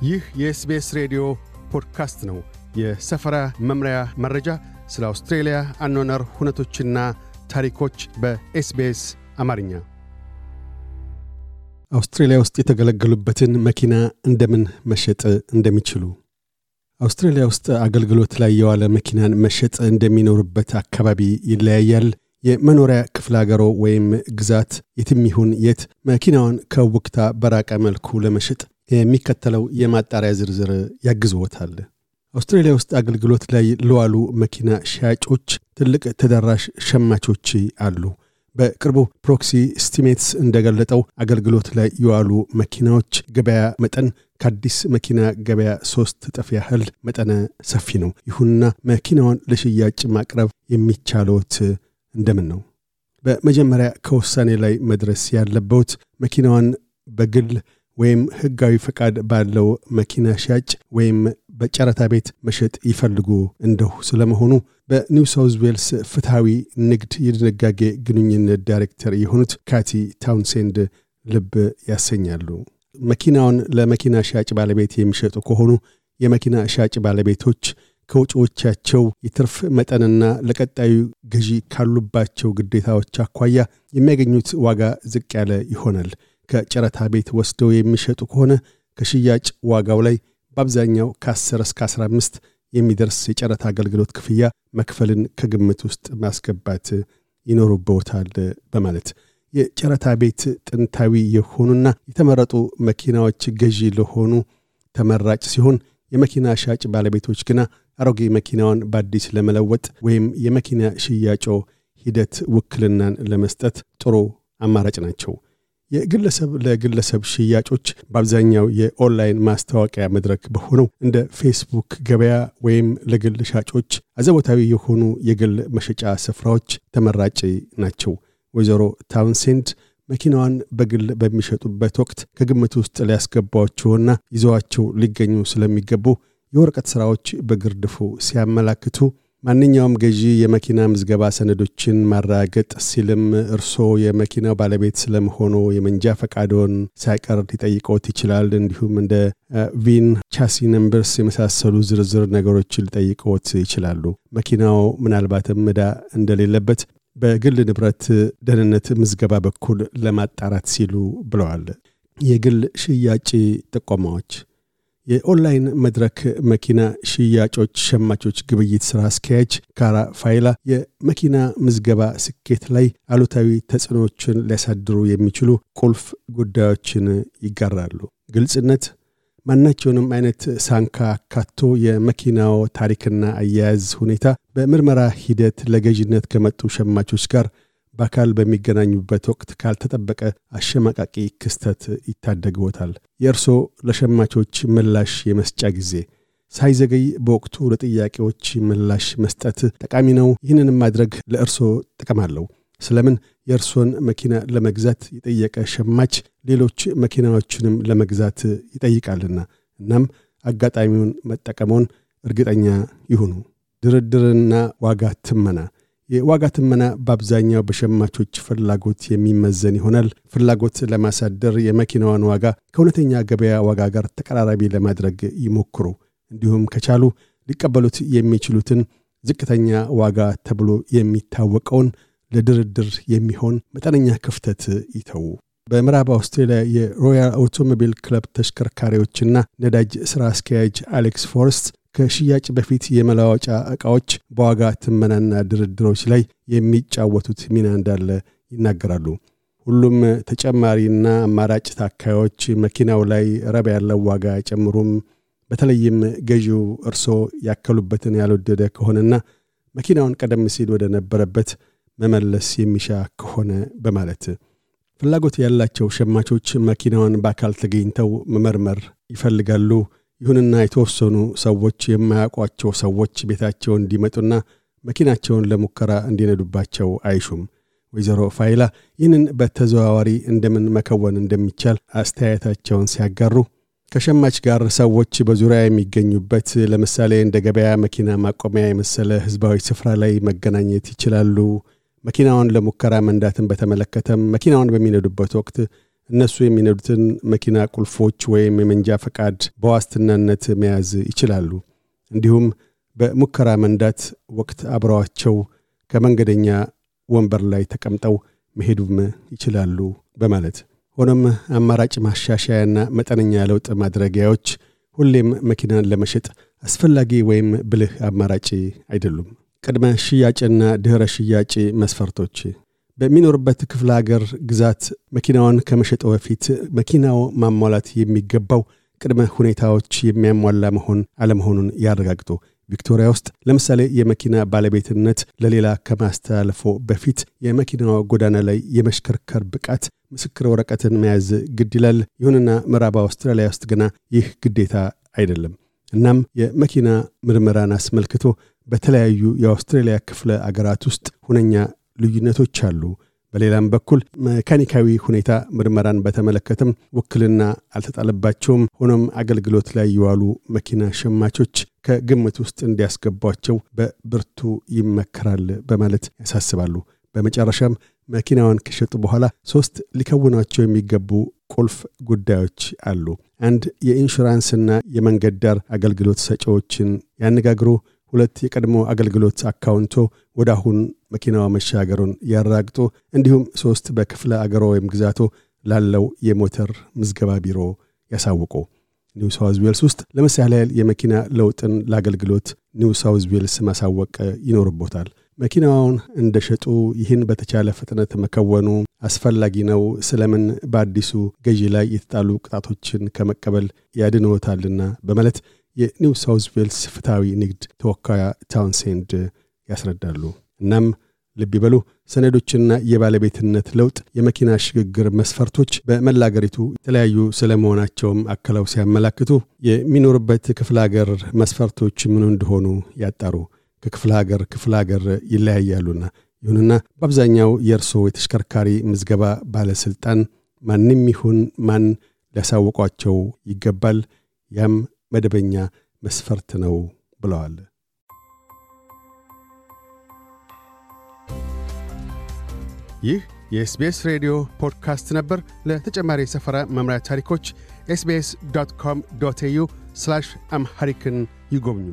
ይህ የ SBS ሬዲዮ ፖድካስት ነው። የሰፈራ መምሪያ መረጃ፣ ስለ አውስትሬልያ አኗኗር ሁነቶችና ታሪኮች በ SBS አማርኛ። አውስትሬልያ ውስጥ የተገለገሉበትን መኪና እንደምን መሸጥ እንደሚችሉ አውስትራሊያ ውስጥ አገልግሎት ላይ የዋለ መኪናን መሸጥ እንደሚኖሩበት አካባቢ ይለያያል። የመኖሪያ ክፍለ አገርዎ ወይም ግዛት የትም ይሁን የት መኪናውን ከውክታ በራቀ መልኩ ለመሸጥ የሚከተለው የማጣሪያ ዝርዝር ያግዝዎታል። አውስትራሊያ ውስጥ አገልግሎት ላይ ለዋሉ መኪና ሻጮች ትልቅ ተደራሽ ሸማቾች አሉ። በቅርቡ proxy estimates እንደገለጠው አገልግሎት ላይ የዋሉ መኪናዎች ገበያ መጠን ከአዲስ መኪና ገበያ ሶስት እጥፍ ያህል መጠነ ሰፊ ነው። ይሁንና መኪናውን ለሽያጭ ማቅረብ የሚቻለዎት እንደምን ነው? በመጀመሪያ ከውሳኔ ላይ መድረስ ያለበት መኪናዋን በግል ወይም ህጋዊ ፈቃድ ባለው መኪና ሻጭ ወይም በጨረታ ቤት መሸጥ ይፈልጉ እንደሁ ስለመሆኑ በኒው ሳውዝ ዌልስ ፍትሐዊ ንግድ የድንጋጌ ግንኙነት ዳይሬክተር የሆኑት ካቲ ታውንሴንድ ልብ ያሰኛሉ። መኪናውን ለመኪና ሻጭ ባለቤት የሚሸጡ ከሆኑ የመኪና ሻጭ ባለቤቶች ከውጪዎቻቸው የትርፍ መጠንና ለቀጣዩ ገዢ ካሉባቸው ግዴታዎች አኳያ የሚያገኙት ዋጋ ዝቅ ያለ ይሆናል። ከጨረታ ቤት ወስደው የሚሸጡ ከሆነ ከሽያጭ ዋጋው ላይ በአብዛኛው ከ10 እስከ 15 የሚደርስ የጨረታ አገልግሎት ክፍያ መክፈልን ከግምት ውስጥ ማስገባት ይኖሩበታል በማለት የጨረታ ቤት ጥንታዊ የሆኑና የተመረጡ መኪናዎች ገዢ ለሆኑ ተመራጭ ሲሆን የመኪና ሻጭ ባለቤቶች ግና አሮጌ መኪናውን በአዲስ ለመለወጥ ወይም የመኪና ሽያጮ ሂደት ውክልናን ለመስጠት ጥሩ አማራጭ ናቸው። የግለሰብ ለግለሰብ ሽያጮች በአብዛኛው የኦንላይን ማስታወቂያ መድረክ በሆነው እንደ ፌስቡክ ገበያ ወይም ለግል ሻጮች አዘቦታዊ የሆኑ የግል መሸጫ ስፍራዎች ተመራጭ ናቸው። ወይዘሮ ታውንሴንድ መኪናዋን በግል በሚሸጡበት ወቅት ከግምት ውስጥ ሊያስገቧቸውና ይዘዋቸው ሊገኙ ስለሚገቡ የወረቀት ሥራዎች በግርድፉ ሲያመላክቱ ማንኛውም ገዢ የመኪና ምዝገባ ሰነዶችን ማረጋገጥ ሲልም እርሶ የመኪናው ባለቤት ስለመሆኑ የመንጃ ፈቃዶን ሳይቀር ሊጠይቀውት ይችላል። እንዲሁም እንደ VIN፣ chassis numbers የመሳሰሉ ዝርዝር ነገሮች ሊጠይቀውት ይችላሉ። መኪናው ምናልባትም ዕዳ እንደሌለበት በግል ንብረት ደህንነት ምዝገባ በኩል ለማጣራት ሲሉ ብለዋል። የግል ሽያጭ ጥቆማዎች የኦንላይን መድረክ መኪና ሽያጮች ሸማቾች ግብይት ሥራ አስኪያጅ ካራ ፋይላ የመኪና ምዝገባ ስኬት ላይ አሉታዊ ተጽዕኖዎችን ሊያሳድሩ የሚችሉ ቁልፍ ጉዳዮችን ይጋራሉ። ግልጽነት፣ ማናቸውንም አይነት ሳንካ አካቶ የመኪናው ታሪክና አያያዝ ሁኔታ በምርመራ ሂደት ለገዥነት ከመጡ ሸማቾች ጋር በአካል በሚገናኙበት ወቅት ካልተጠበቀ አሸማቃቂ ክስተት ይታደግዎታል። የእርሶ ለሸማቾች ምላሽ የመስጫ ጊዜ ሳይዘገይ በወቅቱ ለጥያቄዎች ምላሽ መስጠት ጠቃሚ ነው። ይህንን ማድረግ ለእርሶ ጥቅም አለው። ስለምን የእርሶን መኪና ለመግዛት የጠየቀ ሸማች ሌሎች መኪናዎችንም ለመግዛት ይጠይቃልና። እናም አጋጣሚውን መጠቀመውን እርግጠኛ ይሁኑ። ድርድርና ዋጋ ትመና የዋጋ ትመና በአብዛኛው በሸማቾች ፍላጎት የሚመዘን ይሆናል። ፍላጎት ለማሳደር የመኪናዋን ዋጋ ከእውነተኛ ገበያ ዋጋ ጋር ተቀራራቢ ለማድረግ ይሞክሩ። እንዲሁም ከቻሉ ሊቀበሉት የሚችሉትን ዝቅተኛ ዋጋ ተብሎ የሚታወቀውን ለድርድር የሚሆን መጠነኛ ክፍተት ይተዉ። በምዕራብ አውስትሬልያ የሮያል አውቶሞቢል ክለብ ተሽከርካሪዎችና ነዳጅ ሥራ አስኪያጅ አሌክስ ፎረስት ከሽያጭ በፊት የመለዋወጫ ዕቃዎች በዋጋ ትመናና ድርድሮች ላይ የሚጫወቱት ሚና እንዳለ ይናገራሉ። ሁሉም ተጨማሪና አማራጭ ታካዮች መኪናው ላይ ረብ ያለው ዋጋ አይጨምሩም። በተለይም ገዢው እርሶ ያከሉበትን ያልወደደ ከሆነና መኪናውን ቀደም ሲል ወደ ነበረበት መመለስ የሚሻ ከሆነ በማለት ፍላጎት ያላቸው ሸማቾች መኪናውን በአካል ተገኝተው መመርመር ይፈልጋሉ። ይሁንና የተወሰኑ ሰዎች የማያውቋቸው ሰዎች ቤታቸው እንዲመጡና መኪናቸውን ለሙከራ እንዲነዱባቸው አይሹም። ወይዘሮ ፋይላ ይህንን በተዘዋዋሪ እንደምን መከወን እንደሚቻል አስተያየታቸውን ሲያጋሩ ከሸማች ጋር ሰዎች በዙሪያ የሚገኙበት ለምሳሌ እንደ ገበያ መኪና ማቆሚያ የመሰለ ህዝባዊ ስፍራ ላይ መገናኘት ይችላሉ። መኪናውን ለሙከራ መንዳትን በተመለከተም መኪናውን በሚነዱበት ወቅት እነሱ የሚነዱትን መኪና ቁልፎች ወይም የመንጃ ፈቃድ በዋስትናነት መያዝ ይችላሉ። እንዲሁም በሙከራ መንዳት ወቅት አብረዋቸው ከመንገደኛ ወንበር ላይ ተቀምጠው መሄዱም ይችላሉ በማለት ሆኖም አማራጭ ማሻሻያና መጠነኛ ለውጥ ማድረጊያዎች ሁሌም መኪናን ለመሸጥ አስፈላጊ ወይም ብልህ አማራጭ አይደሉም። ቅድመ ሽያጭና ድኅረ ሽያጭ መስፈርቶች በሚኖርበት ክፍለ ሀገር ግዛት መኪናውን ከመሸጠ በፊት መኪናው ማሟላት የሚገባው ቅድመ ሁኔታዎች የሚያሟላ መሆን አለመሆኑን ያረጋግጡ። ቪክቶሪያ ውስጥ ለምሳሌ የመኪና ባለቤትነት ለሌላ ከማስተላለፎ በፊት የመኪናዋ ጎዳና ላይ የመሽከርከር ብቃት ምስክር ወረቀትን መያዝ ግድ ይላል። ይሁንና ምዕራብ አውስትራሊያ ውስጥ ግና ይህ ግዴታ አይደለም። እናም የመኪና ምርመራን አስመልክቶ በተለያዩ የአውስትሬልያ ክፍለ አገራት ውስጥ ሁነኛ ልዩነቶች አሉ። በሌላም በኩል መካኒካዊ ሁኔታ ምርመራን በተመለከተም ውክልና አልተጣለባቸውም። ሆኖም አገልግሎት ላይ የዋሉ መኪና ሸማቾች ከግምት ውስጥ እንዲያስገቧቸው በብርቱ ይመከራል በማለት ያሳስባሉ። በመጨረሻም መኪናዋን ከሸጡ በኋላ ሶስት ሊከውኗቸው የሚገቡ ቁልፍ ጉዳዮች አሉ። አንድ የኢንሹራንስና የመንገድ ዳር አገልግሎት ሰጪዎችን ያነጋግሩ። ሁለት የቀድሞ አገልግሎት አካውንቶ ወደ አሁን መኪናዋ መሻገሩን ያረጋግጡ። እንዲሁም ሶስት በክፍለ አገሮ ወይም ግዛቶ ላለው የሞተር ምዝገባ ቢሮ ያሳውቁ። ኒው ሳውዝ ዌልስ ውስጥ ለምሳሌ የመኪና ለውጥን ለአገልግሎት ኒው ሳውዝ ዌልስ ማሳወቅ ይኖርቦታል። መኪናውን እንደሸጡ ይህን በተቻለ ፍጥነት መከወኑ አስፈላጊ ነው። ስለምን በአዲሱ ገዢ ላይ የተጣሉ ቅጣቶችን ከመቀበል ያድንዎታልና በማለት የኒው ሳውዝ ዌልስ ፍትሐዊ ንግድ ተወካያ ታውንሴንድ ያስረዳሉ። እናም ልብ ይበሉ ሰነዶችና የባለቤትነት ለውጥ የመኪና ሽግግር መስፈርቶች በመላ አገሪቱ የተለያዩ ስለመሆናቸውም አክለው ሲያመላክቱ የሚኖርበት ክፍለ ሀገር መስፈርቶች ምኑ እንደሆኑ ያጣሩ። ከክፍለ ሀገር ክፍለ ሀገር ይለያያሉና። ይሁንና በአብዛኛው የእርስዎ የተሽከርካሪ ምዝገባ ባለሥልጣን ማንም ይሁን ማን ሊያሳውቋቸው ይገባል። ያም መደበኛ መስፈርት ነው ብለዋል። ይህ የኤስቤስ ሬዲዮ ፖድካስት ነበር። ለተጨማሪ የሰፈራ መምሪያ ታሪኮች ኤስቤስ ዶት ኮም ዶት ኤዩ አምሐሪክን ይጎብኙ።